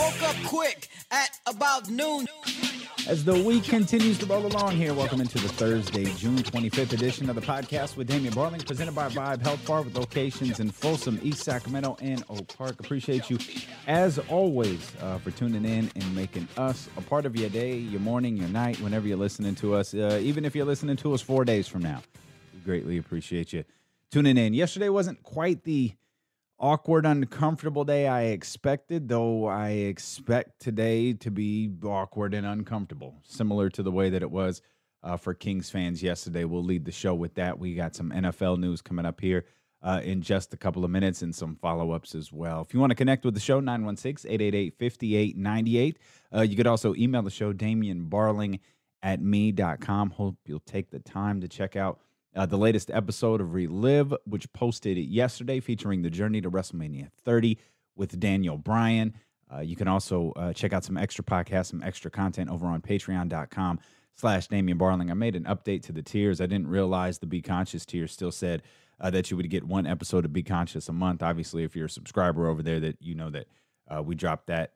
Woke up quick at about noon. As the week continues to roll along here, welcome into the Thursday, June 25th edition of the podcast with Damien Barling, presented by Vibe Health Bar with locations in Folsom, East Sacramento, and Oak Park. Appreciate you, as always, uh, for tuning in and making us a part of your day, your morning, your night, whenever you're listening to us. Uh, even if you're listening to us four days from now, we greatly appreciate you tuning in. Yesterday wasn't quite the awkward, uncomfortable day I expected, though I expect today to be awkward and uncomfortable, similar to the way that it was uh, for Kings fans yesterday. We'll lead the show with that. We got some NFL news coming up here. Uh, in just a couple of minutes and some follow ups as well. If you want to connect with the show, 916 888 5898. Uh, you could also email the show, Damien Barling at me.com. Hope you'll take the time to check out uh, the latest episode of Relive, which posted yesterday, featuring the journey to WrestleMania 30 with Daniel Bryan. Uh, you can also uh, check out some extra podcasts, some extra content over on patreon.com slash Damien Barling. I made an update to the tiers. I didn't realize the Be Conscious tier still said uh, that you would get one episode of Be Conscious a month. Obviously, if you're a subscriber over there, that you know that uh, we dropped that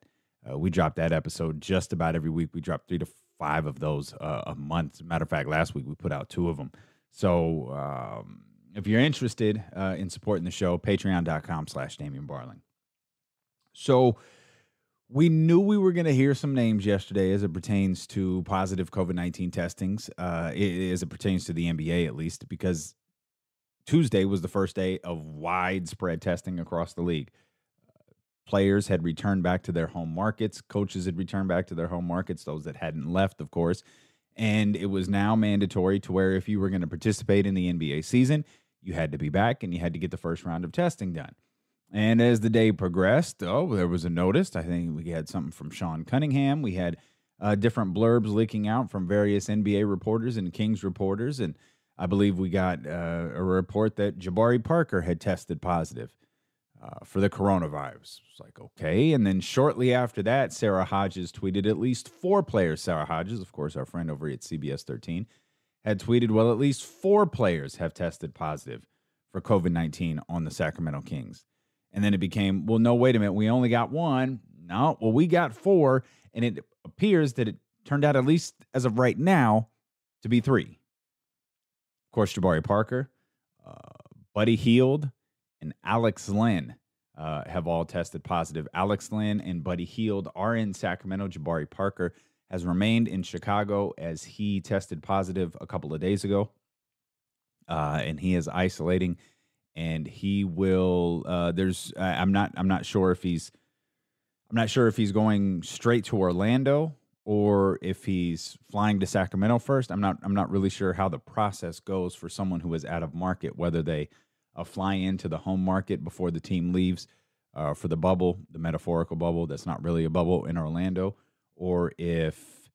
uh, we dropped that episode just about every week. We dropped three to five of those uh, a month. Matter of fact, last week we put out two of them. So um, if you're interested uh, in supporting the show, patreon.com slash Damien Barling. So we knew we were going to hear some names yesterday as it pertains to positive COVID 19 testings, uh, as it pertains to the NBA at least, because Tuesday was the first day of widespread testing across the league. Players had returned back to their home markets. Coaches had returned back to their home markets, those that hadn't left, of course. And it was now mandatory to where if you were going to participate in the NBA season, you had to be back and you had to get the first round of testing done. And as the day progressed, oh, there was a notice. I think we had something from Sean Cunningham. We had uh, different blurbs leaking out from various NBA reporters and Kings reporters. And I believe we got uh, a report that Jabari Parker had tested positive uh, for the coronavirus. It's like, okay. And then shortly after that, Sarah Hodges tweeted at least four players. Sarah Hodges, of course, our friend over at CBS 13, had tweeted, well, at least four players have tested positive for COVID 19 on the Sacramento Kings. And then it became, well, no, wait a minute. We only got one. No, well, we got four. And it appears that it turned out, at least as of right now, to be three. Of course, Jabari Parker, uh, Buddy Hield, and Alex Len uh, have all tested positive. Alex Len and Buddy Hield are in Sacramento. Jabari Parker has remained in Chicago as he tested positive a couple of days ago. Uh, and he is isolating and he will uh, there's i'm not i'm not sure if he's i'm not sure if he's going straight to orlando or if he's flying to sacramento first i'm not i'm not really sure how the process goes for someone who is out of market whether they a fly into the home market before the team leaves uh, for the bubble, the metaphorical bubble that's not really a bubble in Orlando, or if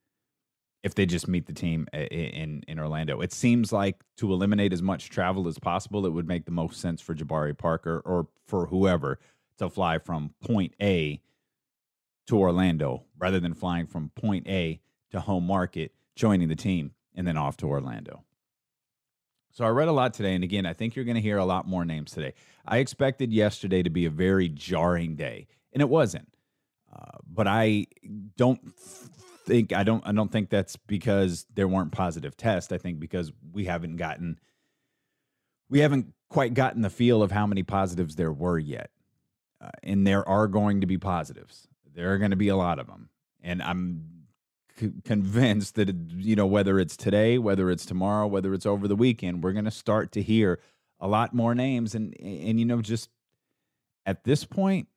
if they just meet the team in in Orlando. It seems like to eliminate as much travel as possible, it would make the most sense for Jabari Parker or for whoever to fly from point A to Orlando rather than flying from point A to home market, joining the team, and then off to Orlando. So I read a lot today, and again, I think you're going to hear a lot more names today. I expected yesterday to be a very jarring day, and it wasn't. Uh, but I don't think I don't I don't think that's because there weren't positive tests. I think because we haven't gotten we haven't quite gotten the feel of how many positives there were yet, uh, and there are going to be positives. There are going to be a lot of them, and I'm convinced that you know whether it's today, whether it's tomorrow, whether it's over the weekend, we're going to start to hear a lot more names, and and you know just at this point,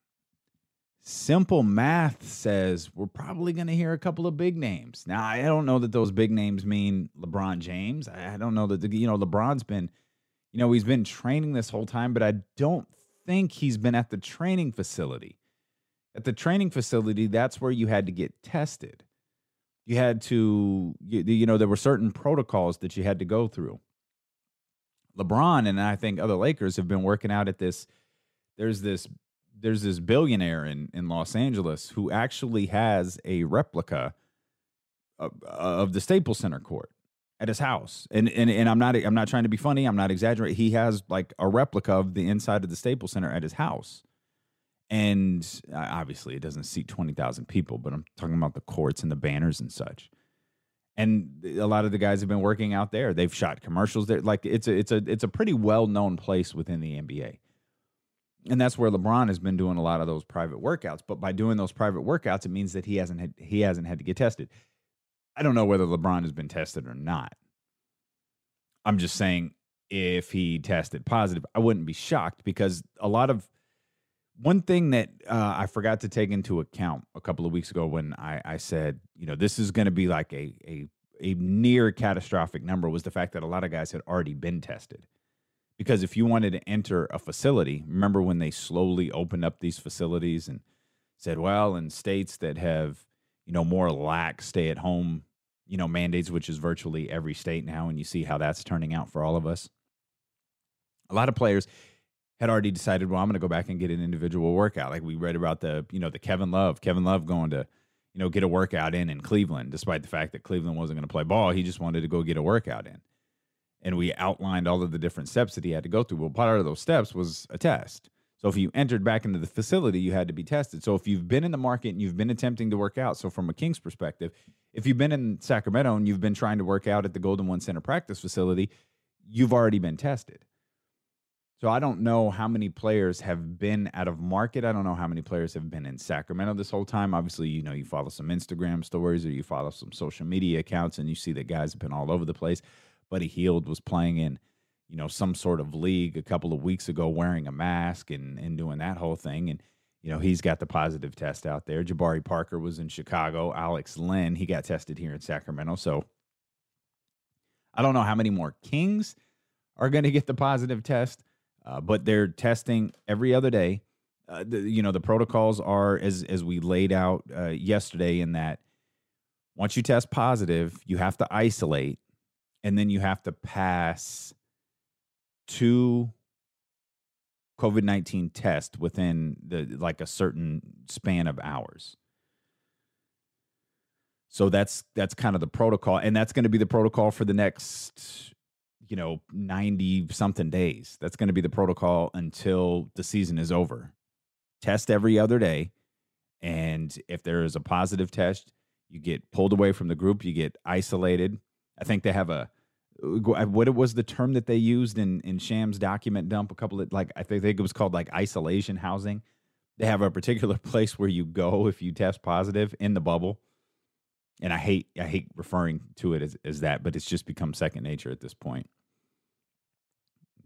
simple math says we're probably going to hear a couple of big names. Now I don't know that those big names mean LeBron James. I don't know that the, you know LeBron's been, you know, he's been training this whole time, but I don't think he's been at the training facility. At the training facility, that's where you had to get tested you had to you, you know there were certain protocols that you had to go through. Lebron and i think other lakers have been working out at this there's this there's this billionaire in in los angeles who actually has a replica of, of the staples center court at his house. And, and and i'm not i'm not trying to be funny i'm not exaggerating. He has like a replica of the inside of the staples center at his house And obviously, it doesn't seat 20,000 people, but I'm talking about the courts and the banners and such. And a lot of the guys have been working out there. They've shot commercials there. Like it's a it's a it's a pretty well known place within the NBA. And that's where LeBron has been doing a lot of those private workouts. But by doing those private workouts, it means that he hasn't had he hasn't had to get tested. I don't know whether LeBron has been tested or not. I'm just saying if he tested positive, I wouldn't be shocked because a lot of one thing that uh, I forgot to take into account a couple of weeks ago when I, I said, you know, this is going to be like a, a a near catastrophic number was the fact that a lot of guys had already been tested. Because if you wanted to enter a facility, remember when they slowly opened up these facilities and said, well, in states that have, you know, more lax stay at home, you know, mandates, which is virtually every state now, and you see how that's turning out for all of us. A lot of players had already decided, well, I'm going to go back and get an individual workout. Like we read about the, you know, the Kevin Love, Kevin Love going to, you know, get a workout in in Cleveland, despite the fact that Cleveland wasn't going to play ball. He just wanted to go get a workout in. And we outlined all of the different steps that he had to go through. Well, part of those steps was a test. So if you entered back into the facility, you had to be tested. So if you've been in the market and you've been attempting to work out, so from a Kings perspective, if you've been in Sacramento and you've been trying to work out at the Golden One Center practice facility, you've already been tested. So I don't know how many players have been out of market. I don't know how many players have been in Sacramento this whole time. Obviously, you know, you follow some Instagram stories or you follow some social media accounts and you see that guys have been all over the place. Buddy Hield was playing in, you know, some sort of league a couple of weeks ago wearing a mask and, and doing that whole thing. And, you know, he's got the positive test out there. Jabari Parker was in Chicago. Alex Len, he got tested here in Sacramento. So I don't know how many more Kings are going to get the positive test uh, but they're testing every other day. Uh, the, you know the protocols are as as we laid out uh, yesterday in that once you test positive, you have to isolate, and then you have to pass two COVID nineteen tests within the like a certain span of hours. So that's that's kind of the protocol, and that's going to be the protocol for the next you know, 90 something days. That's going to be the protocol until the season is over. Test every other day. And if there is a positive test, you get pulled away from the group, you get isolated. I think they have a uh, uh, what it was the term that they used in in Shams document dump a couple of like I think it was called like isolation housing. They have a particular place where you go if you test positive in the bubble. And I hate I hate referring to it as, as that, but it's just become second nature at this point.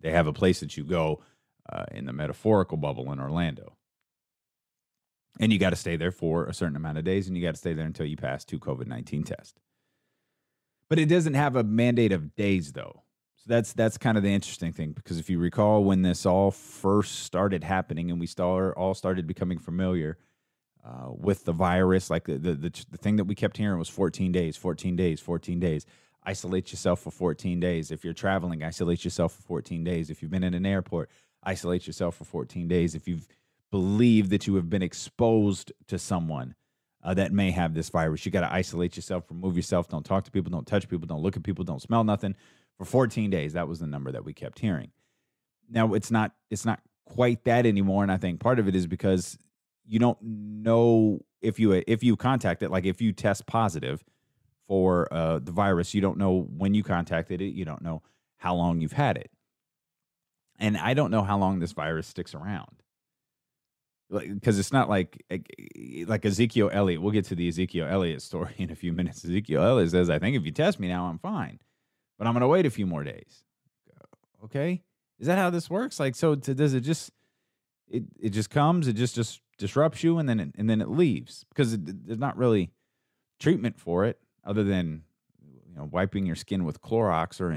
They have a place that you go uh, in the metaphorical bubble in Orlando. And you got to stay there for a certain amount of days, and you got to stay there until you pass two COVID 19 tests. But it doesn't have a mandate of days, though. So that's that's kind of the interesting thing because if you recall when this all first started happening and we all started becoming familiar uh, with the virus, like the, the, the the thing that we kept hearing was 14 days, 14 days, 14 days isolate yourself for 14 days. If you're traveling, isolate yourself for 14 days. If you've been in an airport, isolate yourself for 14 days. If you've believed that you have been exposed to someone uh, that may have this virus, you got to isolate yourself, remove yourself, don't talk to people, don't touch people, don't look at people, don't smell nothing for 14 days. That was the number that we kept hearing. Now it's not it's not quite that anymore, and I think part of it is because you don't know if you if you contact it, like if you test positive for uh, the virus. You don't know when you contacted it. You don't know how long you've had it. And I don't know how long this virus sticks around. Because it's not like like Ezekiel Elliott. We'll get to the Ezekiel Elliott story in a few minutes. Ezekiel Elliott says, "I think if you test me now, I'm fine, but I'm going to wait a few more days." Okay, is that how this works? Like, so to, does it just it it just comes, it just just disrupts you, and then it, and then it leaves because it, there's not really treatment for it other than you know wiping your skin with Clorox or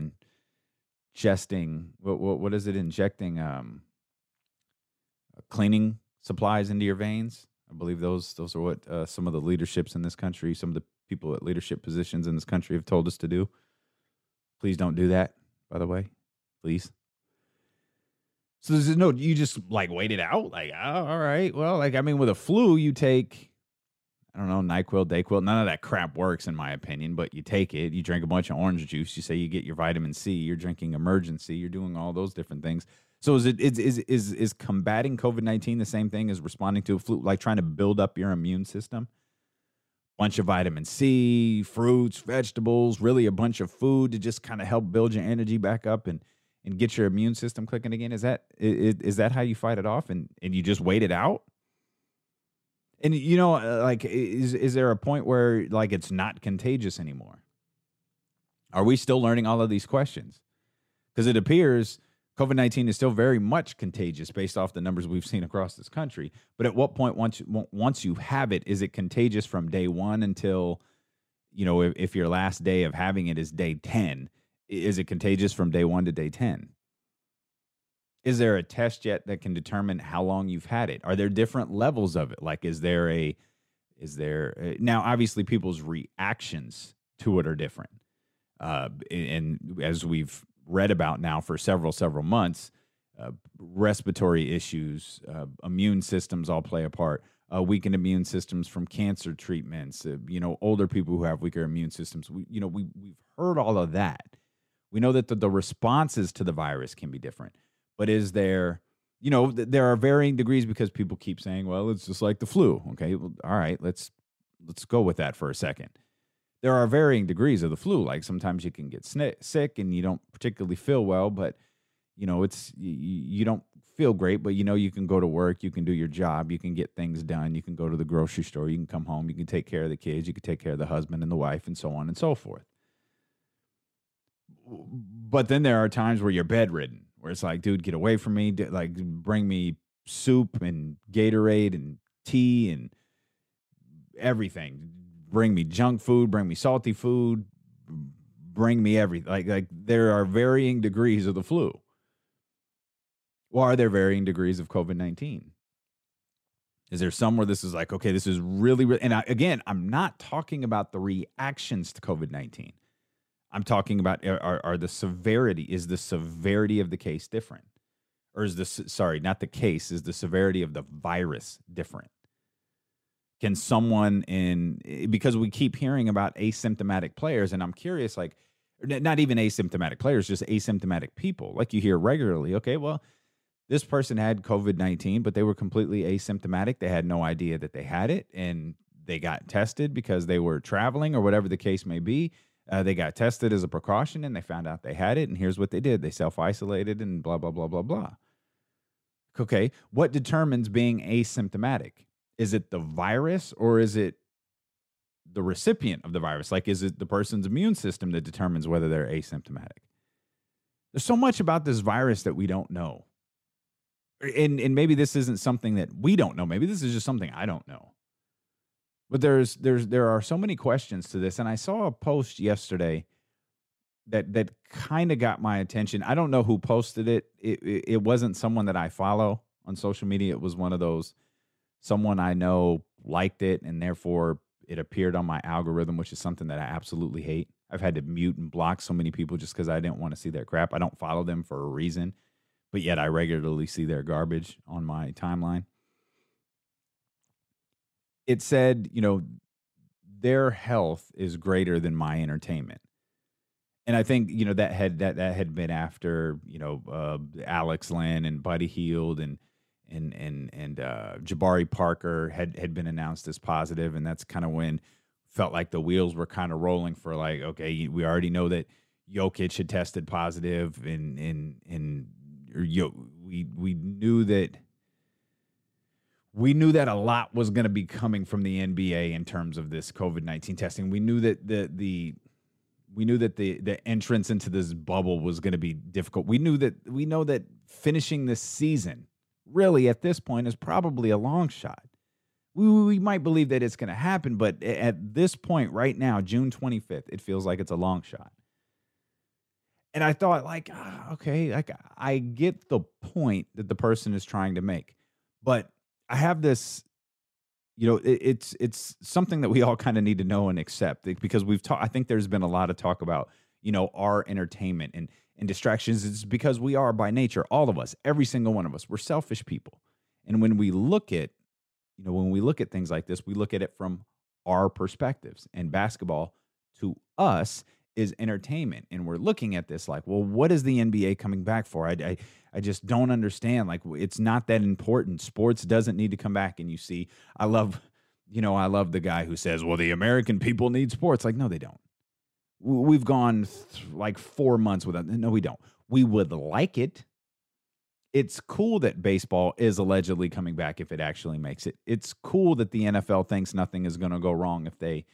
ingesting what what, what is it injecting um, cleaning supplies into your veins. I believe those those are what uh, some of the leaderships in this country, some of the people at leadership positions in this country have told us to do. Please don't do that. By the way, please. So there's no, you just like wait it out. Like, oh, all right. Well, like, I mean, with a flu, you take I don't know, NyQuil, DayQuil. None of that crap works, in my opinion, but you take it. You drink a bunch of orange juice. You say you get your vitamin C. You're drinking Emergen-C. You're doing all those different things So is it is is is, is combating COVID nineteen the same thing as responding to a flu, like trying to build up your immune system? Bunch of vitamin C, fruits, vegetables, really a bunch of food to just kind of help build your energy back up and and get your immune system clicking again. Is that is, is that how you fight it off and and you just wait it out? And you know, uh, like, is is there a point where like it's not contagious anymore? Are we still learning all of these questions? Because it appears COVID 19 is still very much contagious based off the numbers we've seen across this country. But at what point, once you, once you have it, is it contagious from day one until, you know, if, if your last day of having it is day 10? Is it contagious from day one to day 10? Is there a test yet that can determine how long you've had it? Are there different levels of it? Like, is there a, is there, a, now obviously people's reactions to it are different. Uh, and as we've read about now for several several months. Uh, respiratory issues, uh, immune systems all play a part. Uh, weakened immune systems from cancer treatments. Uh, you know, older people who have weaker immune systems. We, you know, we we've heard all of that. We know that the, the responses to the virus can be different. But is there, you know, th- there are varying degrees because people keep saying, well, it's just like the flu. Okay, well, all right, let's let's go with that for a second there are varying degrees of the flu. Like sometimes you can get sick and you don't particularly feel well, but you know it's you, you don't feel great, but you know you can go to work, you can do your job, you can get things done, you can go to the grocery store, you can come home, you can take care of the kids, you can take care of the husband and the wife, and so on and so forth. But then there are times where you're bedridden, where it's like, dude, get away from me, like bring me soup and Gatorade and tea and everything bring me junk food, bring me salty food, bring me everything. Like like there are varying degrees of the flu. Well, are there varying degrees of COVID nineteen? Is there some where this is like, okay, this is really, really and I, again, I'm not talking about the reactions to COVID nineteen. I'm talking about are, are the severity is the severity of the case different, or is this sorry, not the case, is the severity of the virus different? can someone in eh, because we keep hearing about asymptomatic players and i'm curious like not even asymptomatic players just asymptomatic people. Like you hear regularly okay well this person had covid-19 but they were completely asymptomatic. They had no idea that they had it and they got tested because they were traveling or whatever the case may be uh, they got tested as a precaution and they found out they had it and here's what they did they self-isolated and blah blah blah blah blah okay what determines being asymptomatic is it the virus or is it the recipient of the virus? Like, is it the person's immune system that determines whether they're asymptomatic? There's so much about this virus that we don't know. And, and maybe this isn't something that we don't know. Maybe this is just something I don't know. But there's there's there are so many questions to this. And I saw a post yesterday that that kind of got my attention. I don't know who posted it. It, it. it wasn't someone that I follow on social media. It was one of those someone I know liked it and therefore it appeared on my algorithm, which is something that I absolutely hate. I've had to mute and block so many people just because I didn't want to see their crap. I don't follow them for a reason, but yet I regularly see their garbage on my timeline. It said, you know, their health is greater than my entertainment. And I think you know that had that that had been after you know uh, Alex Len and Buddy Hield and and and and uh, Jabari Parker had had been announced as positive, and that's kind of when felt like the wheels were kind of rolling for like, okay, we already know that Jokic had tested positive, and and and Yo, we we knew that we knew that a lot was going to be coming from the NBA in terms of this COVID nineteen testing. We knew that the the we knew that the the entrance into this bubble was going to be difficult. We knew that we know that finishing this season really at this point is probably a long shot. We, we might believe that it's going to happen, but at this point right now, June 25th, it feels like it's a long shot. And I thought, like, ah, okay, like I get the point that the person is trying to make, but I have this, you know, it, it's it's something that we all kind of need to know and accept because we've talked. I think there's been a lot of talk about, you know, our entertainment and and distractions is because we are by nature, all of us, every single one of us, we're selfish people. And when we look at, you know, when we look at things like this, we look at it from our perspectives. And basketball to us is entertainment. And we're looking at this like, well, what is the NBA coming back for? I, I, I just don't understand. Like, it's not that important. Sports doesn't need to come back. And you see, I love, you know, I love the guy who says, well, the American people need sports. Like, no, they don't. We've gone th- like four months without, no, we don't. We would like it. It's cool that baseball is allegedly coming back if it actually makes it. It's cool that the NFL thinks nothing is going to go wrong if they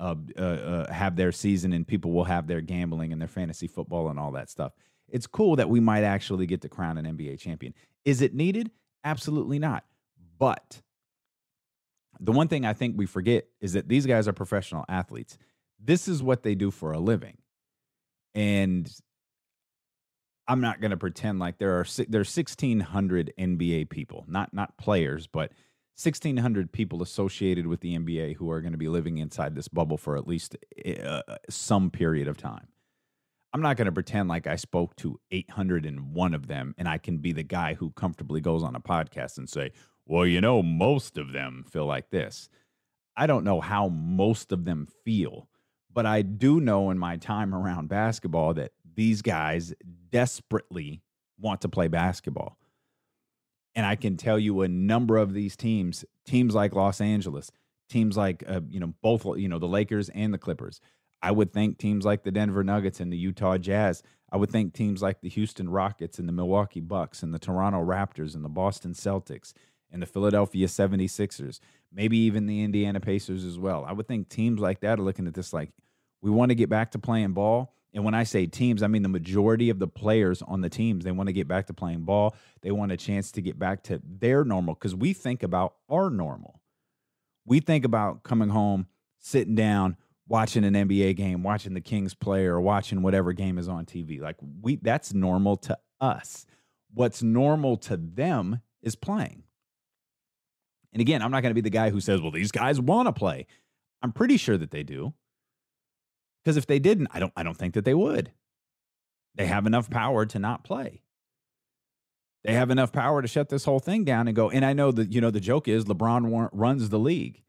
uh, uh, uh, have their season and people will have their gambling and their fantasy football and all that stuff. It's cool that we might actually get to crown an NBA champion. Is it needed? Absolutely not. But the one thing I think we forget is that these guys are professional athletes. This is what they do for a living. And I'm not going to pretend like there are there's 1600 NBA people, not not players, but 1,600 people associated with the NBA who are going to be living inside this bubble for at least uh, some period of time. I'm not going to pretend like I spoke to 801 of them and I can be the guy who comfortably goes on a podcast and say, well, you know, most of them feel like this. I don't know how most of them feel, but I do know in my time around basketball that these guys desperately want to play basketball. And I can tell you a number of these teams, teams like Los Angeles, teams like uh, you know both you know the Lakers and the Clippers. I would think teams like the Denver Nuggets and the Utah Jazz. I would think teams like the Houston Rockets and the Milwaukee Bucks and the Toronto Raptors and the Boston Celtics and the Philadelphia 76ers, maybe even the Indiana Pacers as well. I would think teams like that are looking at this like we want to get back to playing ball and when I say teams, I mean the majority of the players on the teams. They want to get back to playing ball. They want a chance to get back to their normal because we think about our normal. We think about coming home, sitting down, watching an NBA game, watching the Kings play, or watching whatever game is on TV. Like we that's normal to us. What's normal to them is playing. And again, I'm not going to be the guy who says, well, these guys want to play. I'm pretty sure that they do. Because if they didn't, I don't I don't think that they would. They have enough power to not play. They have enough power to shut this whole thing down and go. And I know that you know the joke is LeBron runs the league.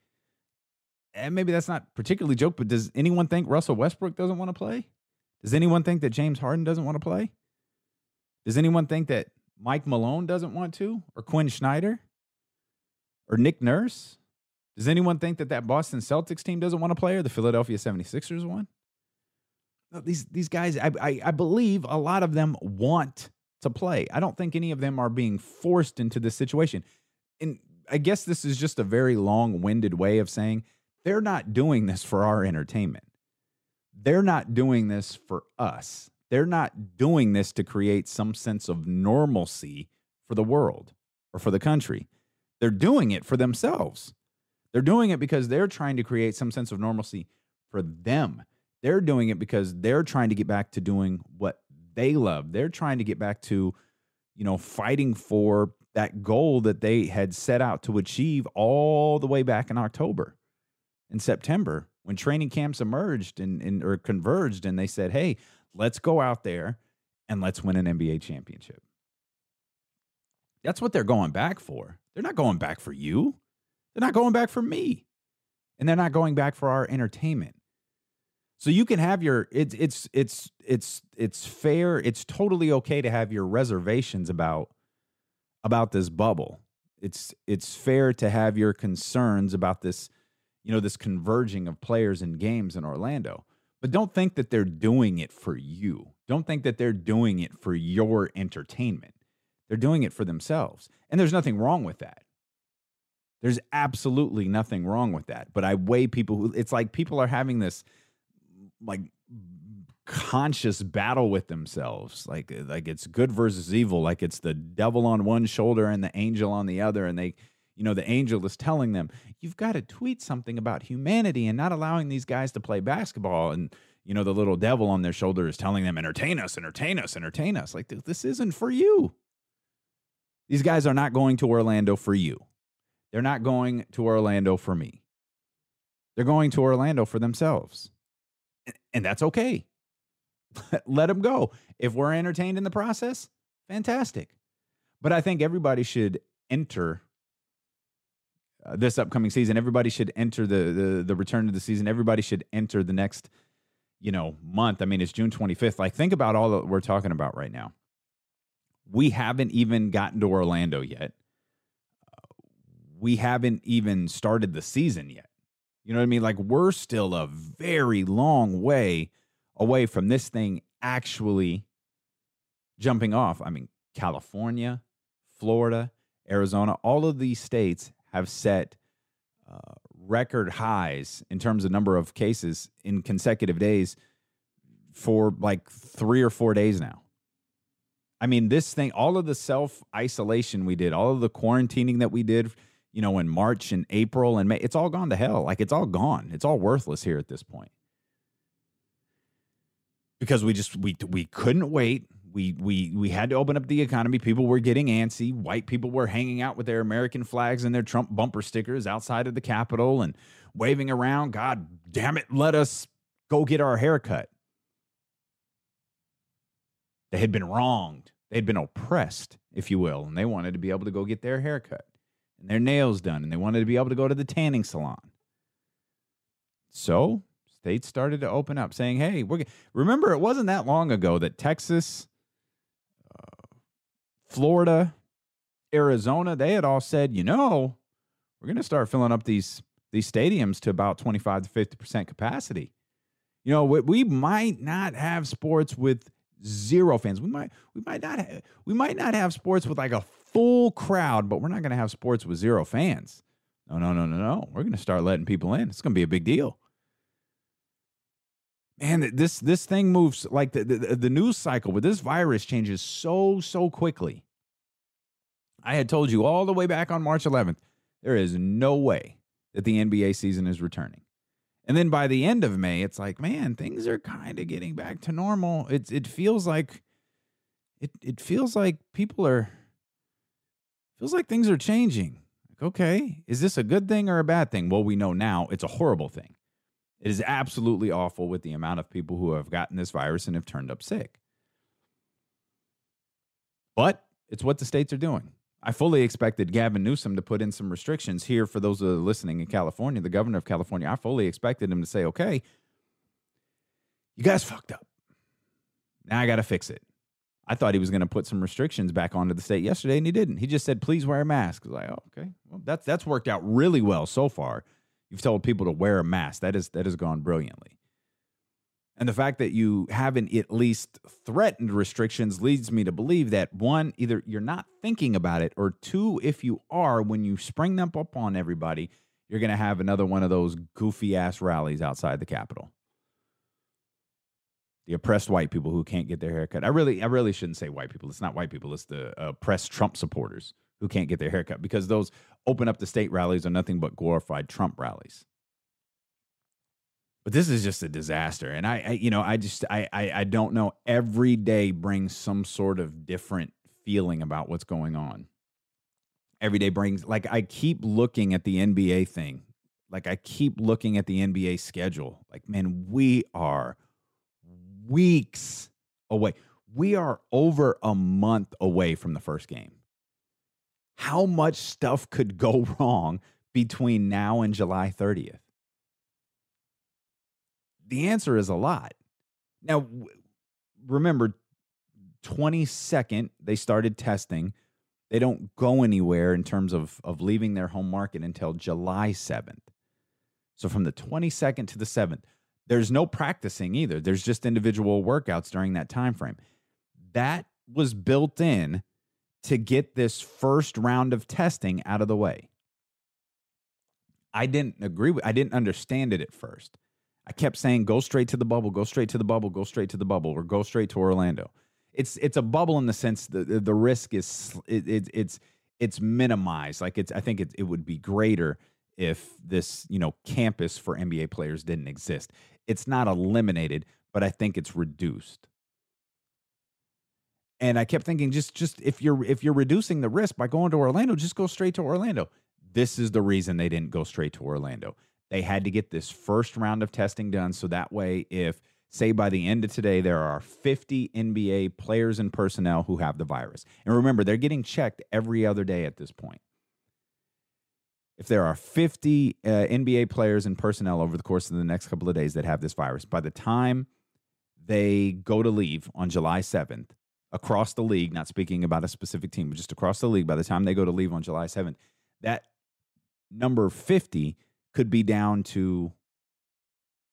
And maybe that's not particularly joke, but does anyone think Russell Westbrook doesn't want to play? Does anyone think that James Harden doesn't want to play? Does anyone think that Mike Malone doesn't want to, or Quin Snyder, or Nick Nurse? Does anyone think that that Boston Celtics team doesn't want to play, or the Philadelphia 76ers one? Uh, these these guys, I, I, I believe a lot of them want to play. I don't think any of them are being forced into this situation. And I guess this is just a very long-winded way of saying they're not doing this for our entertainment. They're not doing this for us. They're not doing this to create some sense of normalcy for the world or for the country. They're doing it for themselves. They're doing it because they're trying to create some sense of normalcy for them. They're doing it because they're trying to get back to doing what they love. They're trying to get back to, you know, fighting for that goal that they had set out to achieve all the way back in October in September when training camps emerged and, and or converged and they said, "Hey, let's go out there and let's win an NBA championship." That's what they're going back for. They're not going back for you. They're not going back for me. And they're not going back for our entertainment. So you can have your it's it's it's it's it's fair. It's totally okay to have your reservations about about this bubble. It's it's fair to have your concerns about this, you know, this converging of players and games in Orlando. But don't think that they're doing it for you. Don't think that they're doing it for your entertainment. They're doing it for themselves. And there's nothing wrong with that. There's absolutely nothing wrong with that. But I weigh people who it's like people are having this like conscious battle with themselves. Like like it's good versus evil. Like it's the devil on one shoulder and the angel on the other and they you know the angel is telling them you've got to tweet something about humanity and not allowing these guys to play basketball. And you know the little devil on their shoulder is telling them entertain us entertain us entertain us. Like this isn't for you. These guys are not going to Orlando for you. They're not going to Orlando for me. They're going to Orlando for themselves and that's okay. Let them go. If we're entertained in the process, fantastic. But I think everybody should enter uh, this upcoming season. Everybody should enter the, the the return of the season. Everybody should enter the next, you know, month. I mean, it's June 25th. Like, think about all that we're talking about right now. We haven't even gotten to Orlando yet. we haven't even started the season yet. You know what I mean? Like, we're still a very long way away from this thing actually jumping off. I mean, California, Florida, Arizona, all of these states have set uh, record highs in terms of number of cases in consecutive days for like three or four days now. I mean, this thing, all of the self isolation we did, all of the quarantining that we did, you know, in March and April and May, it's all gone to hell. Like it's all gone. It's all worthless here at this point. Because we just we we couldn't wait we we we had to open up the economy. People were getting antsy. White people were hanging out with their American flags and their Trump bumper stickers outside of the Capitol and waving around. God damn it, let us go get our haircut. They had been wronged. They had been oppressed, if you will, and they wanted to be able to go get their haircut and their nails done, and they wanted to be able to go to the tanning salon. So states started to open up, saying, "Hey, we're." Remember, it wasn't that long ago that Texas uh, Florida, Arizona, they had all said, you know, we're going to start filling up these these stadiums to about 25 to 50% capacity. You know, we, we might not have sports with zero fans. We might we might not have, we might not have sports with like a full crowd, but we're not going to have sports with zero fans. No, no, no, no, no. We're going to start letting people in. It's going to be a big deal. Man, this this thing moves like the, the the news cycle with this virus changes so so quickly. I had told you all the way back on March 11th, there is no way that the NBA season is returning. And then by the end of May, it's like, man, things are kind of getting back to normal. It it feels like it it feels like people are feels like things are changing. Like, okay, is this a good thing or a bad thing? Well, we know now it's a horrible thing. It is absolutely awful with the amount of people who have gotten this virus and have turned up sick. But it's what the states are doing. I fully expected Gavin Newsom to put in some restrictions here for those listening in California, the governor of California. I fully expected him to say, okay, you guys fucked up. Now I got to fix it. I thought he was going to put some restrictions back onto the state yesterday, and he didn't. He just said, please wear a mask. Like, oh, okay. Well, that's, that's worked out really well so far. You've told people to wear a mask. That is that has gone brilliantly. And the fact that you haven't at least threatened restrictions leads me to believe that one, either you're not thinking about it, or two, if you are, when you spring them up on everybody, you're going to have another one of those goofy ass rallies outside the Capitol. The oppressed white people who can't get their haircut. I really, I really shouldn't say white people. It's not white people. It's the oppressed Trump supporters who can't get their haircut because those open up the state rallies are nothing but glorified Trump rallies. But this is just a disaster, and I, I you know, I just, I, I, I don't know. Every day brings some sort of different feeling about what's going on. Every day brings, like, I keep looking at the NBA thing. Like, I keep looking at the NBA schedule. Like, man, we are weeks away. We are over a month away from the first game how much stuff could go wrong between now and July 30th? The answer is a lot. Now, remember, 22nd, they started testing. They don't go anywhere in terms of, of leaving their home market until July 7th. So from the 22nd to the 7th, there's no practicing either. There's just individual workouts during that time frame. That was built in to get this first round of testing out of the way. I didn't agree with I didn't understand it at first. I kept saying go straight to the bubble, go straight to the bubble, go straight to the bubble or go straight to Orlando. It's it's a bubble in the sense that the, the risk is it, it, it's it's minimized. Like it's I think it, it would be greater if this, you know, campus for NBA players didn't exist. It's not eliminated, but I think it's reduced. And I kept thinking, just just if you're if you're reducing the risk by going to Orlando, just go straight to Orlando. This is the reason they didn't go straight to Orlando. They had to get this first round of testing done so that way, if say by the end of today there are 50 NBA players and personnel who have the virus, and remember they're getting checked every other day at this point. If there are 50 uh, NBA players and personnel over the course of the next couple of days that have this virus, by the time they go to leave on July 7th, across the league, not speaking about a specific team, but just across the league, by the time they go to leave on July 7th, that number 50 could be down to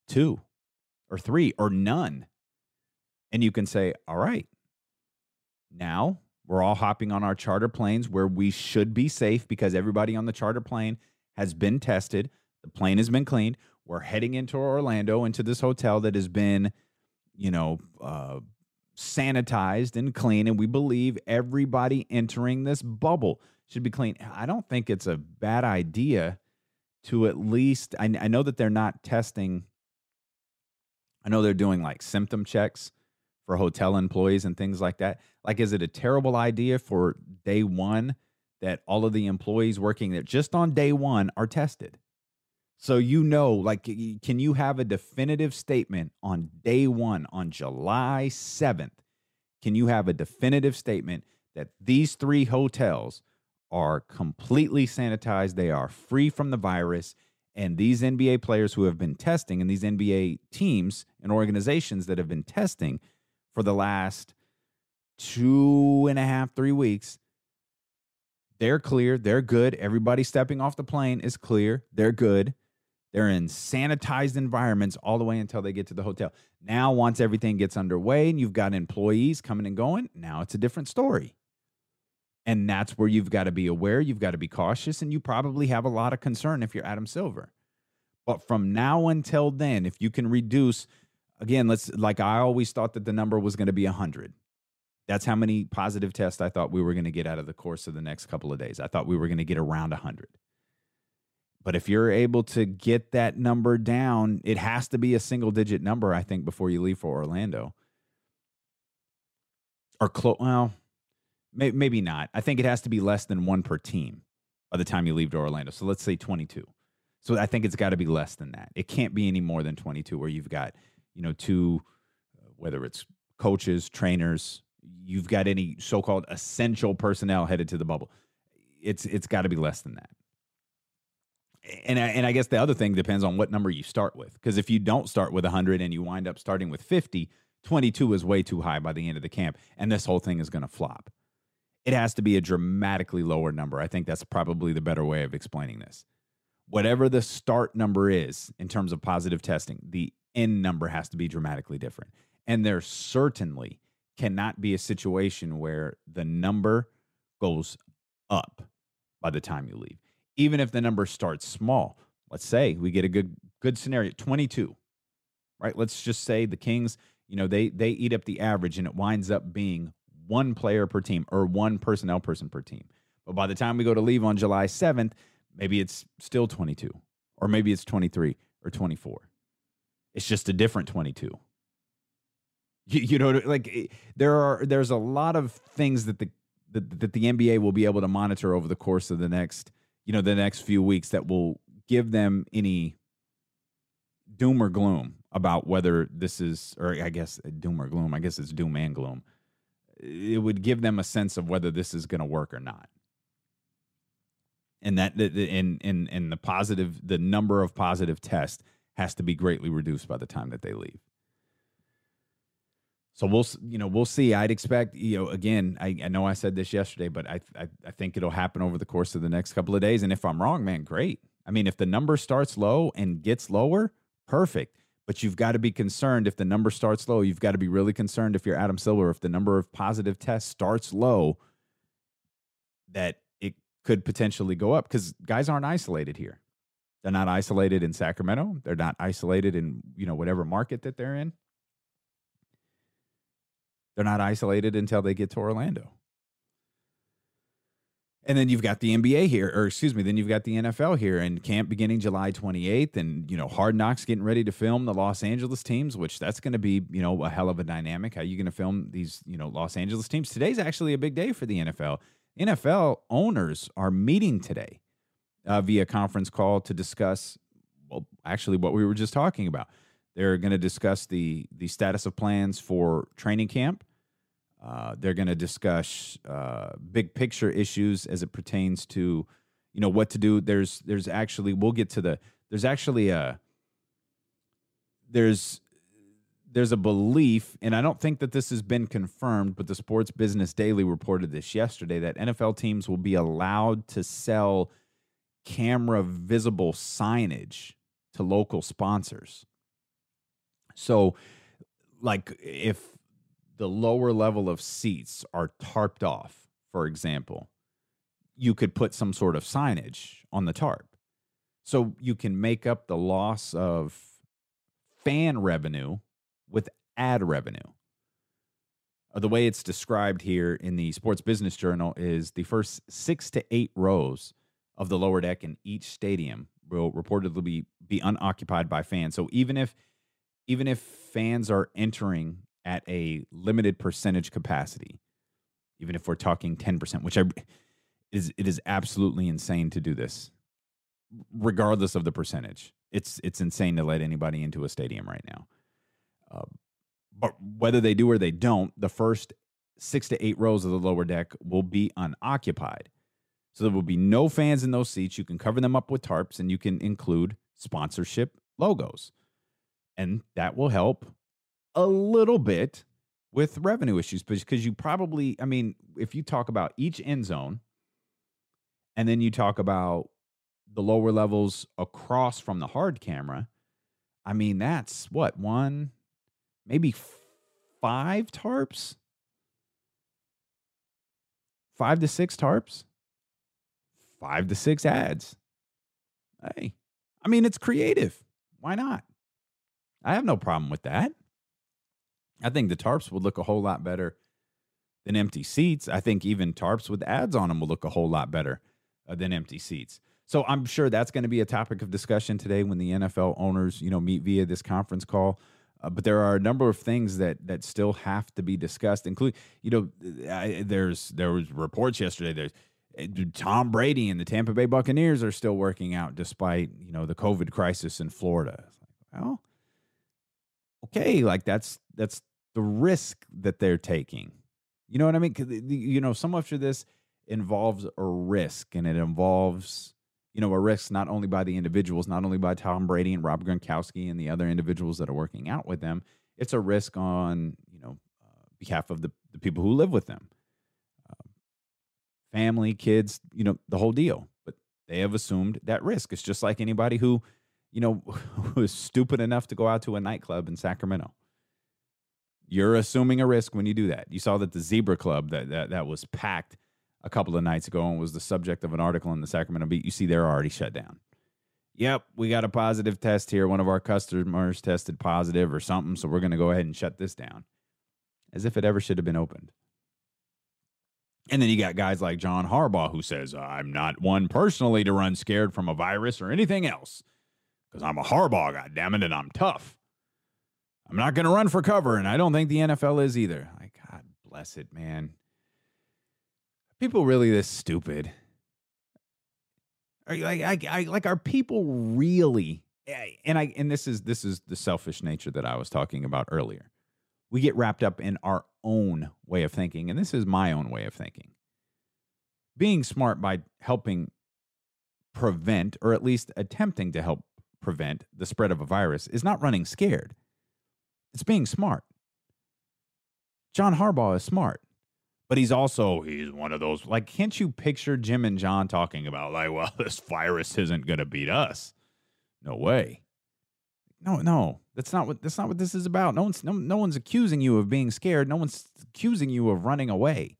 two or three or none. And you can say, all right, now we're all hopping on our charter planes where we should be safe because everybody on the charter plane has been tested. The plane has been cleaned. We're heading into Orlando, into this hotel that has been, you know, uh, sanitized and clean. And we believe everybody entering this bubble should be clean. I don't think it's a bad idea to at least, I, I know that they're not testing, I know they're doing like symptom checks for hotel employees and things like that. Like, is it a terrible idea for day one that all of the employees working there just on day one are tested? So, you know, like, can you have a definitive statement on day one, on July 7th? Can you have a definitive statement that these three hotels are completely sanitized? They are free from the virus. And these NBA players who have been testing and these NBA teams and organizations that have been testing for the last two and a half, three weeks. They're clear. They're good. Everybody stepping off the plane is clear. They're good. They're in sanitized environments all the way until they get to the hotel. Now, once everything gets underway and you've got employees coming and going, now it's a different story. And that's where you've got to be aware, you've got to be cautious, and you probably have a lot of concern if you're Adam Silver. But from now until then, if you can reduce again, let's like I always thought that the number was going to be 100. That's how many positive tests I thought we were going to get out of the course of the next couple of days. I thought we were going to get around 100. But if you're able to get that number down, it has to be a single digit number, I think, before you leave for Orlando. Or close, well, may- maybe not. I think it has to be less than one per team by the time you leave to Orlando. So let's say 22. So I think it's got to be less than that. It can't be any more than 22 where you've got you know, to uh, whether it's coaches, trainers, you've got any so-called essential personnel headed to the bubble. It's it's got to be less than that. And I, and I guess the other thing depends on what number you start with. Because if you don't start with 100 and you wind up starting with 50, 22 is way too high by the end of the camp, and this whole thing is going to flop. It has to be a dramatically lower number. I think that's probably the better way of explaining this. Whatever the start number is in terms of positive testing, the end number has to be dramatically different. And there certainly cannot be a situation where the number goes up by the time you leave. Even if the number starts small, let's say we get a good good scenario 22. Right? Let's just say the Kings, you know, they they eat up the average and it winds up being one player per team or one personnel person per team. But by the time we go to leave on July 7th, maybe it's still 22 or maybe it's 23 or 24. It's just a different 22. You, you know, like eh, there are there's a lot of things that the that, that the NBA will be able to monitor over the course of the next you know the next few weeks that will give them any doom or gloom about whether this is or I guess uh, doom or gloom. I guess it's doom and gloom. It would give them a sense of whether this is going to work or not and that in in in the positive the number of positive tests has to be greatly reduced by the time that they leave. So we'll you know we'll see. I'd expect you know again. I, I know I said this yesterday, but I, I I think it'll happen over the course of the next couple of days. And if I'm wrong, man, great. I mean, if the number starts low and gets lower, perfect. But you've got to be concerned if the number starts low. You've got to be really concerned if you're Adam Silver, if the number of positive tests starts low, that it could potentially go up because guys aren't isolated here. They're not isolated in Sacramento. They're not isolated in, you know, whatever market that they're in. They're not isolated until they get to Orlando. And then you've got the NBA here, or excuse me, then you've got the NFL here and camp beginning July 28th. And, you know, Hard Knocks getting ready to film the Los Angeles teams, which that's going to be, you know, a hell of a dynamic. How you going to film these, you know, Los Angeles teams? Today's actually a big day for the NFL. NFL owners are meeting today uh, via conference call to discuss, well, actually, what we were just talking about. They're going to discuss the the status of plans for training camp. Uh, they're going to discuss uh, big picture issues as it pertains to, you know what to do. There's there's actually we'll get to the there's actually a there's there's a belief, and I don't think that this has been confirmed, but the Sports Business Daily reported this yesterday that NFL teams will be allowed to sell camera visible signage to local sponsors. So, like if the lower level of seats are tarped off, for example, you could put some sort of signage on the tarp. So you can make up the loss of fan revenue with ad revenue. Uh, the way it's described here in the Sports Business Journal is the first six to eight rows of the lower deck in each stadium will reportedly be, be unoccupied by fans. So even if even if fans are entering at a limited percentage capacity, even if we're talking 10%, which I is it is absolutely insane to do this, regardless of the percentage. It's it's insane to let anybody into a stadium right now. Uh, but whether they do or they don't, the first six to eight rows of the lower deck will be unoccupied. So there will be no fans in those seats. You can cover them up with tarps and you can include sponsorship logos. And that will help a little bit with revenue issues because you probably, I mean, if you talk about each end zone and then you talk about the lower levels across from the hard camera, I mean, that's what, one, maybe five tarps? Five to six tarps? Five to six ads. Hey, I mean, it's creative. Why not? I have no problem with that. I think the tarps would look a whole lot better than empty seats. I think even tarps with ads on them will look a whole lot better uh, than empty seats. So I'm sure that's going to be a topic of discussion today when the NFL owners, you know, meet via this conference call. Uh, but there are a number of things that that still have to be discussed, including you know, I, there's there was reports yesterday. There's Tom Brady and the Tampa Bay Buccaneers are still working out despite you know the COVID crisis in Florida. Well, okay, like that's that's the risk that they're taking. You know what I mean? You know, so much of this involves a risk, and it involves you know, a risk not only by the individuals, not only by Tom Brady and Rob Gronkowski and the other individuals that are working out with them. It's a risk on, you know, uh, behalf of the, the people who live with them, family, kids, you know, the whole deal. But they have assumed that risk. It's just like anybody who, you know, who is stupid enough to go out to a nightclub in Sacramento. You're assuming a risk when you do that. You saw that the Zebra Club that that, that was packed a couple of nights ago and was the subject of an article in the Sacramento Bee. You see, they're already shut down. Yep, we got a positive test here. One of our customers tested positive or something, so we're going to go ahead and shut this down. As if it ever should have been opened. And then you got guys like John Harbaugh who says, I'm not one personally to run scared from a virus or anything else because I'm a Harbaugh, goddammit, and I'm tough. I'm not going to run for cover, and I don't think the NFL is either. Like, God bless it, man people really this stupid? Are you like I, I like are people really eh, and I and this is this is the selfish nature that I was talking about earlier. We get wrapped up in our own way of thinking, and this is my own way of thinking. Being smart by helping prevent, or at least attempting to help prevent the spread of a virus, is not running scared. It's being smart. John Harbaugh is smart but he's also he's one of those like can't you picture Jim and John talking about like well this virus isn't going to beat us. No way. No, no. That's not what that's not what this is about. No one's no, no one's accusing you of being scared. No one's accusing you of running away.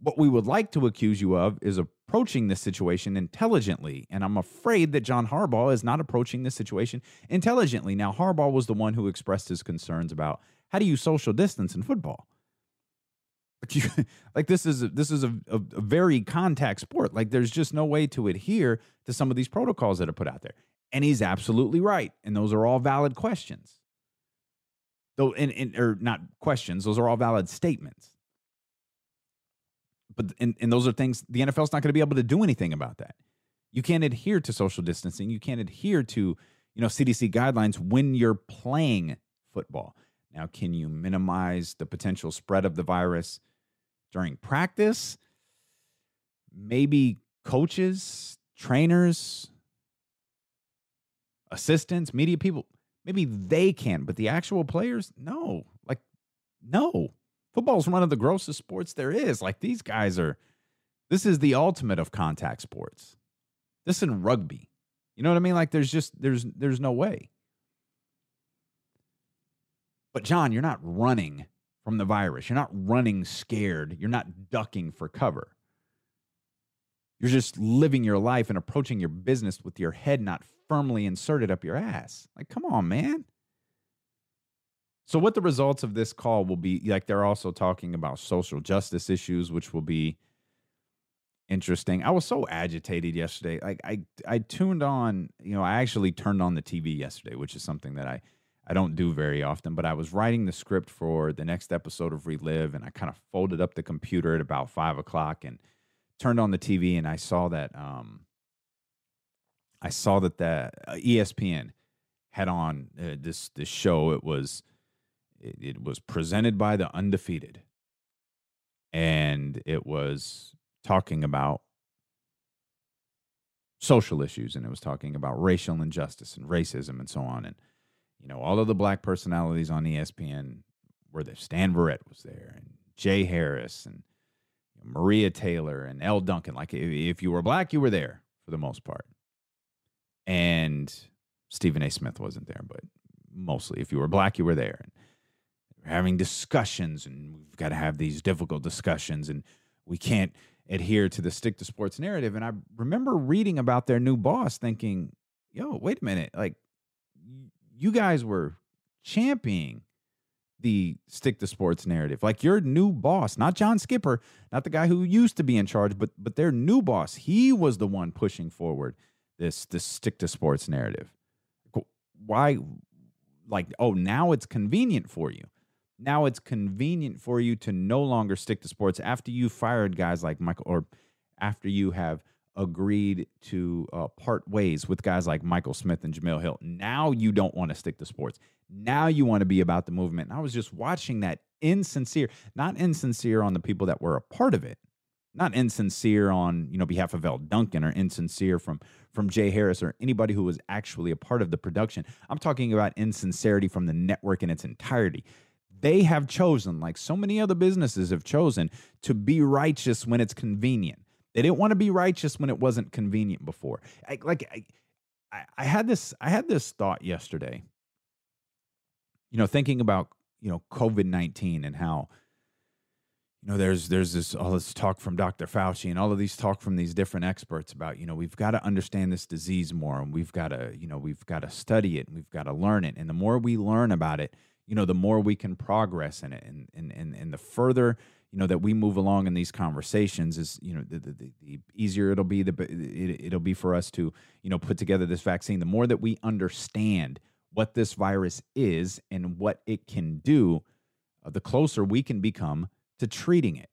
What we would like to accuse you of is approaching this situation intelligently. And I'm afraid that John Harbaugh is not approaching this situation intelligently. Now, Harbaugh was the one who expressed his concerns about how do you social distance in football? like this is a, this is a, a, a, very contact sport. Like there's just no way to adhere to some of these protocols that are put out there. And he's absolutely right. And those are all valid questions. Though, and, and or not questions. Those are all valid statements. But and, and those are things the NFL's not going to be able to do anything about that. You can't adhere to social distancing. You can't adhere to you know CDC guidelines when you're playing football. Now, can you minimize the potential spread of the virus during practice? Maybe coaches, trainers, assistants, media people, maybe they can, but the actual players, no. Like, no. Football's one of the grossest sports there is. Like, these guys are, this is the ultimate of contact sports. This in rugby. You know what I mean? Like, there's just, there's, there's no way. But, John, you're not running from the virus. You're not running scared. You're not ducking for cover. You're just living your life and approaching your business with your head not firmly inserted up your ass. Like, come on, man. So, what the results of this call will be like, they're also talking about social justice issues, which will be interesting. I was so agitated yesterday. Like, I, I tuned on, you know, I actually turned on the TV yesterday, which is something that I, I don't do very often, but I was writing the script for the next episode of Relive, and I kind of folded up the computer at about five o'clock and turned on the TV, and I saw that um, I saw that the uh, ESPN had on uh, this this show. It was it, it was presented by the undefeated, and it was talking about social issues, and it was talking about racial injustice and racism and so on, and you know all of the black personalities on ESPN were there. Stan Verrett was there, and Jay Harris, and Maria Taylor, and Elle Duncan. Like if you were black, you were there for the most part and Stephen A. Smith wasn't there, but mostly if you were black, you were there. And we're having discussions, and we've got to have these difficult discussions, and we can't adhere to the stick to sports narrative. And I remember reading about their new boss, thinking, "Yo, wait a minute! Like, you guys were championing." The stick to sports narrative. Like your new boss, not John Skipper, not the guy who used to be in charge, but but their new boss, he was the one pushing forward this this stick to sports narrative. Why like oh now it's convenient for you. Now it's convenient for you to no longer stick to sports after you fired guys like Michael or after you have agreed to uh, part ways with guys like Michael Smith and Jemele Hill. Now you don't want to stick to sports. Now you want to be about the movement. And I was just watching that insincere, not insincere on the people that were a part of it, not insincere on you know behalf of Elle Duncan or insincere from from Jay Harris or anybody who was actually a part of the production. I'm talking about insincerity from the network in its entirety. They have chosen, like so many other businesses have chosen, to be righteous when it's convenient. They didn't want to be righteous when it wasn't convenient before. I, like I, I had this I had this thought yesterday. You know, thinking about you know COVID nineteen and how you know, there's there's this all this talk from Dr. Fauci and all of these talk from these different experts about, you know, we've got to understand this disease more and we've got to, you know, we've got to study it and we've got to learn it. And the more we learn about it, you know, the more we can progress in it. And and and, and the further, you know, that we move along in these conversations is, you know, the, the, the easier it'll be, the it, it'll be for us to, you know, put together this vaccine. The more that we understand what this virus is and what it can do, uh, the closer we can become to treating it.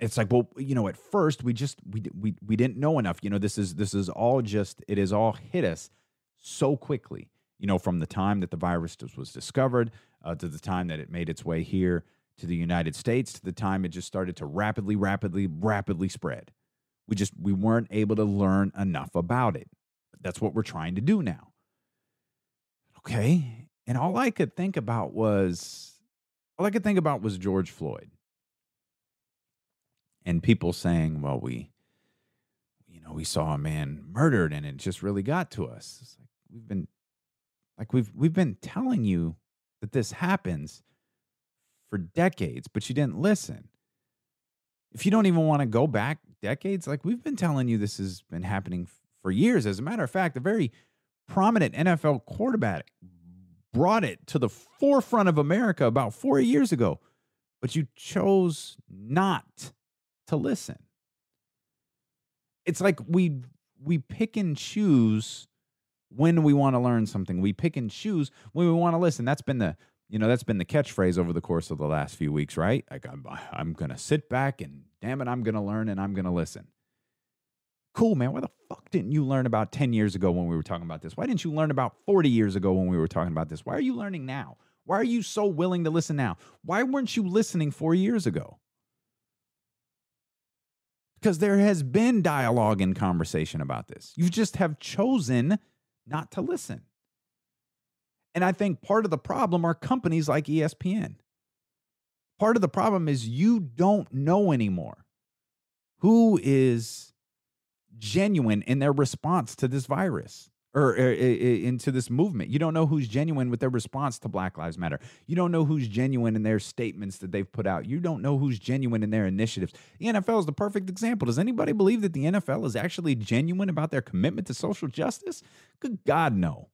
It's like, well, you know, at first we just we we we didn't know enough. You know, this is this is all just it is all hit us so quickly. You know, from the time that the virus was discovered uh, to the time that it made its way here to the United States to the time it just started to rapidly, rapidly, rapidly spread. We just we weren't able to learn enough about it. That's what we're trying to do now. Okay. And all I could think about was all I could think about was George Floyd. And people saying, well, we, you know, we saw a man murdered and it just really got to us. It's like we've been like we've we've been telling you that this happens for decades, but you didn't listen. If you don't even want to go back decades, like we've been telling you this has been happening for years. As a matter of fact, a very prominent NFL quarterback brought it to the forefront of America about four years ago, but you chose not to listen. It's like we we pick and choose when we want to learn something. We pick and choose when we want to listen. That's been the you know that's been the catchphrase over the course of the last few weeks, right? Like I'm I'm gonna sit back and damn it, I'm gonna learn and I'm gonna listen. Cool, man. Why the fuck didn't you learn about 10 years ago when we were talking about this? Why didn't you learn about 40 years ago when we were talking about this? Why are you learning now? Why are you so willing to listen now? Why weren't you listening four years ago? because there has been dialogue and conversation about this. You just have chosen not to listen. And I think part of the problem are companies like ESPN. Part of the problem is you don't know anymore who is genuine in their response to this virus or, or, or, into this movement. You don't know who's genuine with their response to Black Lives Matter. You don't know who's genuine in their statements that they've put out. You don't know who's genuine in their initiatives. The NFL is the perfect example. Does anybody believe that the NFL is actually genuine about their commitment to social justice? Good God, no.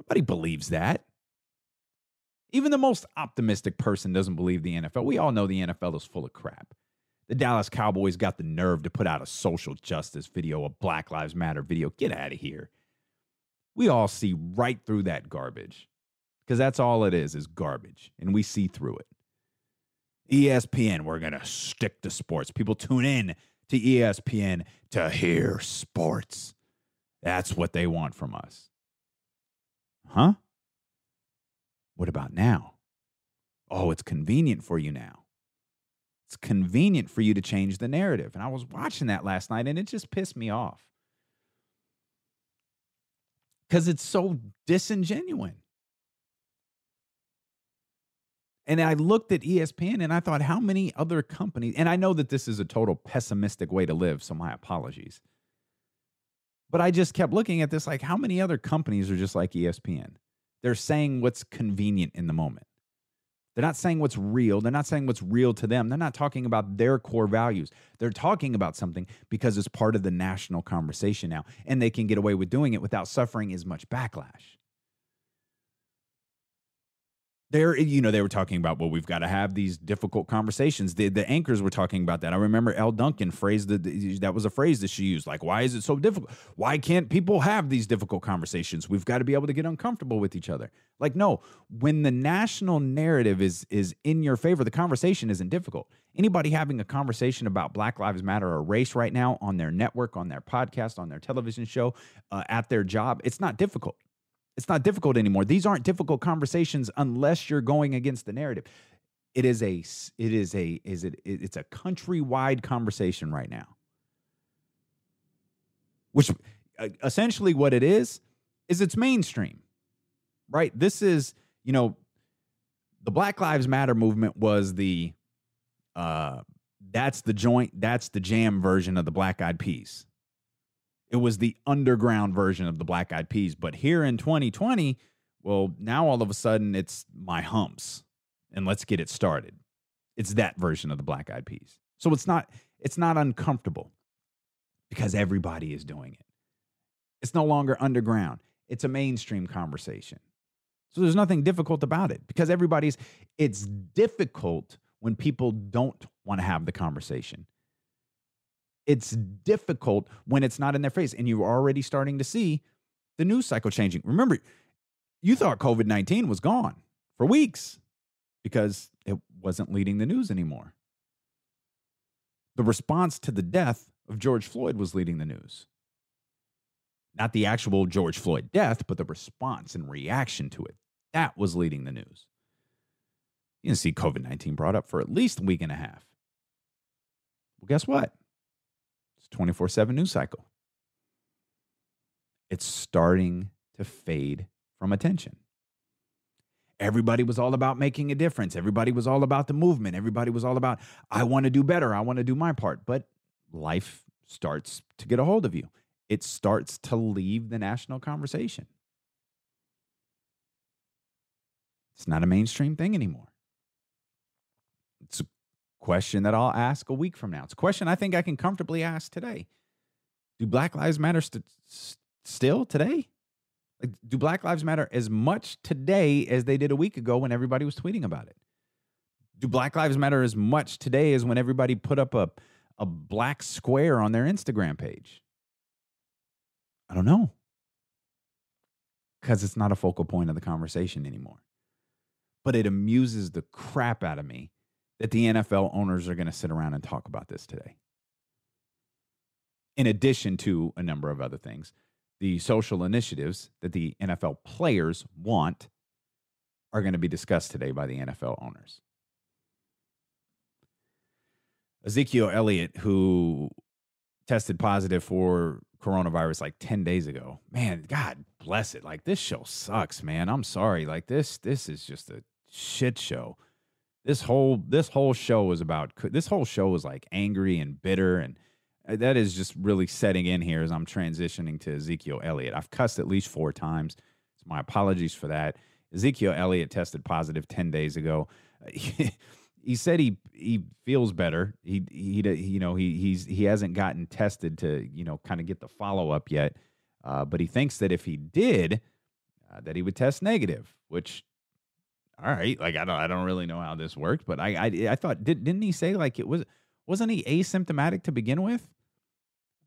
Nobody believes that. Even the most optimistic person doesn't believe the NFL. We all know the NFL is full of crap. The Dallas Cowboys got the nerve to put out a social justice video, a Black Lives Matter video. Get out of here. We all see right through that garbage because that's all it is, is garbage. And we see through it. ESPN, we're going to stick to sports. People tune in to ESPN to hear sports. That's what they want from us. Huh? What about now? Oh, it's convenient for you now. It's convenient for you to change the narrative. And I was watching that last night and it just pissed me off because it's so disingenuous. And I looked at ESPN and I thought, how many other companies, and I know that this is a total pessimistic way to live, so my apologies. But I just kept looking at this like, how many other companies are just like ESPN? They're saying what's convenient in the moment. They're not saying what's real. They're not saying what's real to them. They're not talking about their core values. They're talking about something because it's part of the national conversation now, and they can get away with doing it without suffering as much backlash there you know they were talking about well we've got to have these difficult conversations. The, the anchors were talking about that. I remember Elle Duncan phrased that that was a phrase that she used like why is it so difficult? Why can't people have these difficult conversations? We've got to be able to get uncomfortable with each other. Like no when the national narrative is is in your favor the conversation isn't difficult. Anybody having a conversation about black lives matter or race right now on their network on their podcast on their television show uh, at their job it's not difficult it's not difficult anymore. These aren't difficult conversations unless you're going against the narrative. It is a it is a is it it's a countrywide conversation right now. Which uh, essentially what it is is it's mainstream. Right? This is, you know, the Black Lives Matter movement was the uh that's the joint that's the jam version of the Black Eyed Peas. It was the underground version of the Black Eyed Peas. But here in 2020, well, now all of a sudden it's my humps and let's get it started. It's that version of the Black Eyed Peas. So it's not it's not uncomfortable because everybody is doing it. It's no longer underground. It's a mainstream conversation. So there's nothing difficult about it because everybody's it's difficult when people don't want to have the conversation it's difficult when it's not in their face and you're already starting to see the news cycle changing. Remember, you thought COVID 19 was gone for weeks because it wasn't leading the news anymore. The response to the death of George Floyd was leading the news. Not the actual George Floyd death, but the response and reaction to it. That was leading the news. You can see COVID 19 brought up for at least a week and a half. Well, guess what? 24 7 news cycle. It's starting to fade from attention. Everybody was all about making a difference. Everybody was all about the movement. Everybody was all about, I want to do better. I want to do my part. But life starts to get a hold of you, it starts to leave the national conversation. It's not a mainstream thing anymore. Question that I'll ask a week from now. It's a question I think I can comfortably ask today. Do Black Lives Matter st- still today? Like, do Black Lives Matter as much today as they did a week ago when everybody was tweeting about it? Do Black Lives Matter as much today as when everybody put up a, a black square on their Instagram page? I don't know. Because it's not a focal point of the conversation anymore. But it amuses the crap out of me that the NFL owners are going to sit around and talk about this today. In addition to a number of other things, the social initiatives that the NFL players want are going to be discussed today by the NFL owners. Ezekiel Elliott, who tested positive for coronavirus like 10 days ago. Man, God bless it. Like this show sucks, man. I'm sorry. Like this this is just a shit show. This whole this whole show was about this whole show was like angry and bitter and uh, that is just really setting in here as I'm transitioning to Ezekiel Elliott. I've cussed at least 4 times. So my apologies for that. Ezekiel Elliott tested positive 10 days ago. he said he he feels better. He he you know he he's he hasn't gotten tested to you know kind of get the follow up yet, uh, but he thinks that if he did, uh, that he would test negative. Which, all right, like I don't I don't really know how this worked, but I I, I thought did didn't he say like it was wasn't he asymptomatic to begin with?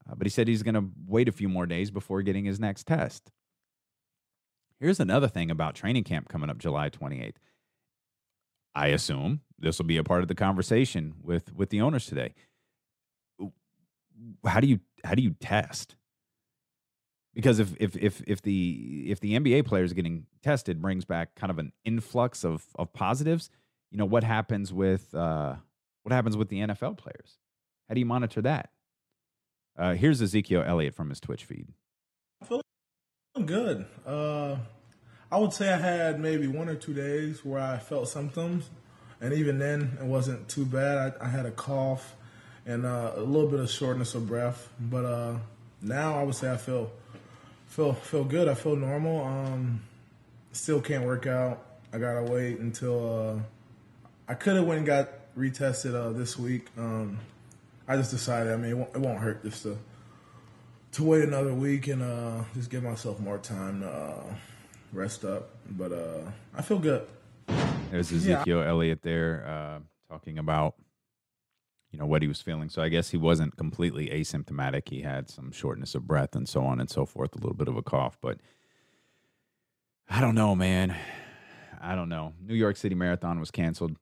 Uh, but he said he's going to wait a few more days before getting his next test. Here's another thing about training camp coming up July 28th. I assume this will be a part of the conversation with with the owners today. How do you how do you test? Because if if if if the if the NBA players getting tested brings back kind of an influx of of positives, you know what happens with uh, what happens with the NFL players? How do you monitor that? Uh, here's Ezekiel Elliott from his Twitch feed. I feel good. Uh, I would say I had maybe one or two days where I felt symptoms, and even then it wasn't too bad. I, I had a cough and uh, a little bit of shortness of breath, but uh, now I would say I feel feel feel good. I feel normal. Um, still can't work out. I gotta wait until uh, I could have went and got retested uh, this week. Um, I just decided. I mean, it won't, it won't, hurt just to to wait another week and uh, just give myself more time to uh, rest up. But uh, I feel good. There's Ezekiel yeah. Elliott there uh, talking about you know what he was feeling. So I guess he wasn't completely asymptomatic. He had some shortness of breath and so on and so forth, a little bit of a cough, but I don't know, man. I don't know. New York City Marathon was canceled.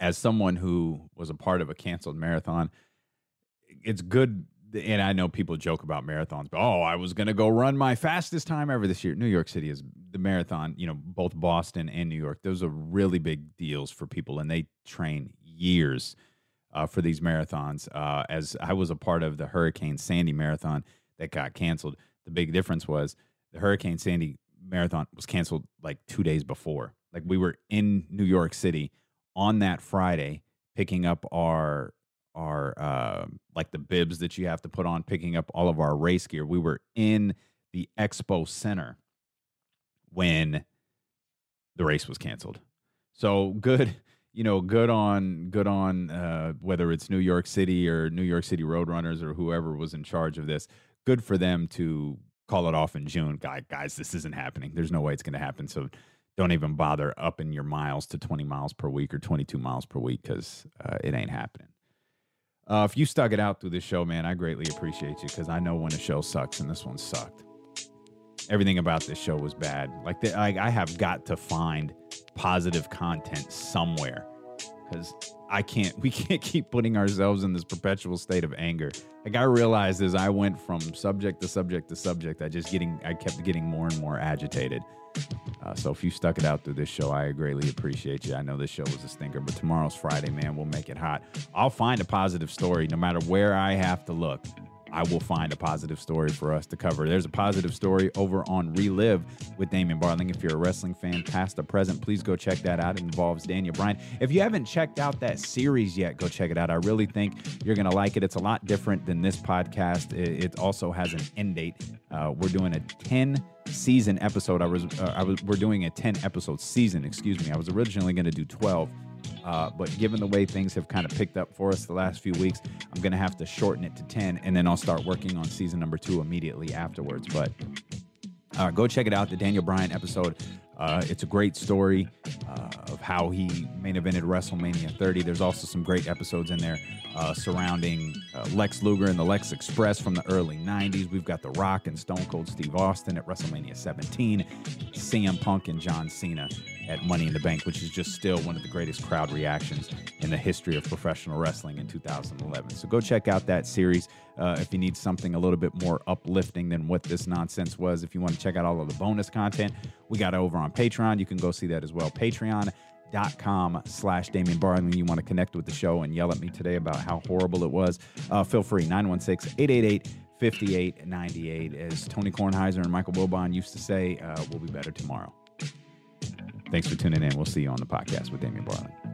As someone who was a part of a canceled marathon, it's good and I know people joke about marathons, but oh, I was going to go run my fastest time ever this year. New York City is the marathon, you know, both Boston and New York. Those are really big deals for people, and they train years uh, for these marathons. Uh, as I was a part of the Hurricane Sandy marathon that got canceled, the big difference was the Hurricane Sandy marathon was canceled like two days before. Like we were in New York City on that Friday picking up our our uh, like the bibs that you have to put on, picking up all of our race gear. We were in the expo center when the race was canceled. So good, you know, good on good on uh, whether it's New York City or New York City Roadrunners or whoever was in charge of this. Good for them to call it off in June. Guys, this isn't happening. There's no way it's going to happen. So don't even bother upping your miles to 20 miles per week or 22 miles per week because uh, it ain't happening. Uh, if you stuck it out through this show, man, I greatly appreciate you because I know when a show sucks, and this one sucked. Everything about this show was bad. Like, the, I, I have got to find positive content somewhere because I can't. We can't keep putting ourselves in this perpetual state of anger. Like I realized as I went from subject to subject to subject, I just getting. I kept getting more and more agitated. Uh, so if you stuck it out through this show, I greatly appreciate you. I know this show was a stinker, but tomorrow's Friday, man. We'll make it hot. I'll find a positive story no matter where I have to look. I will find a positive story for us to cover. There's a positive story over on Relive with Damien Barling. If you're a wrestling fan, past or present, please go check that out. It involves Daniel Bryan. If you haven't checked out that series yet, go check it out. I really think you're going to like it. It's a lot different than this podcast. It also has an end date. Uh, we're doing a 10 season episode. I was, uh, I was, we're doing a 10 episode season, excuse me. I was originally going to do 12. Uh, but given the way things have kind of picked up for us the last few weeks, I'm going to have to shorten it to 10, and then I'll start working on season number two immediately afterwards. But uh, go check it out, the Daniel Bryan episode. Uh, it's a great story uh, of how he main evented WrestleMania 30. There's also some great episodes in there uh, surrounding uh, Lex Luger and the Lex Express from the early 90s. We've got The Rock and Stone Cold Steve Austin at WrestleMania 17, CM Punk and John Cena at Money in the Bank, which is just still one of the greatest crowd reactions in the history of professional wrestling in 2011. So go check out that series uh, if you need something a little bit more uplifting than what this nonsense was. If you want to check out all of the bonus content, we got it over on Patreon. You can go see that as well. Patreon dot com slash Damien Barling. You want to connect with the show and yell at me today about how horrible it was. Uh, feel free 916 888 5898. As Tony Kornheiser and Michael Wilbon used to say, uh, we'll be better tomorrow. Thanks for tuning in. We'll see you on the podcast with Damien Barling.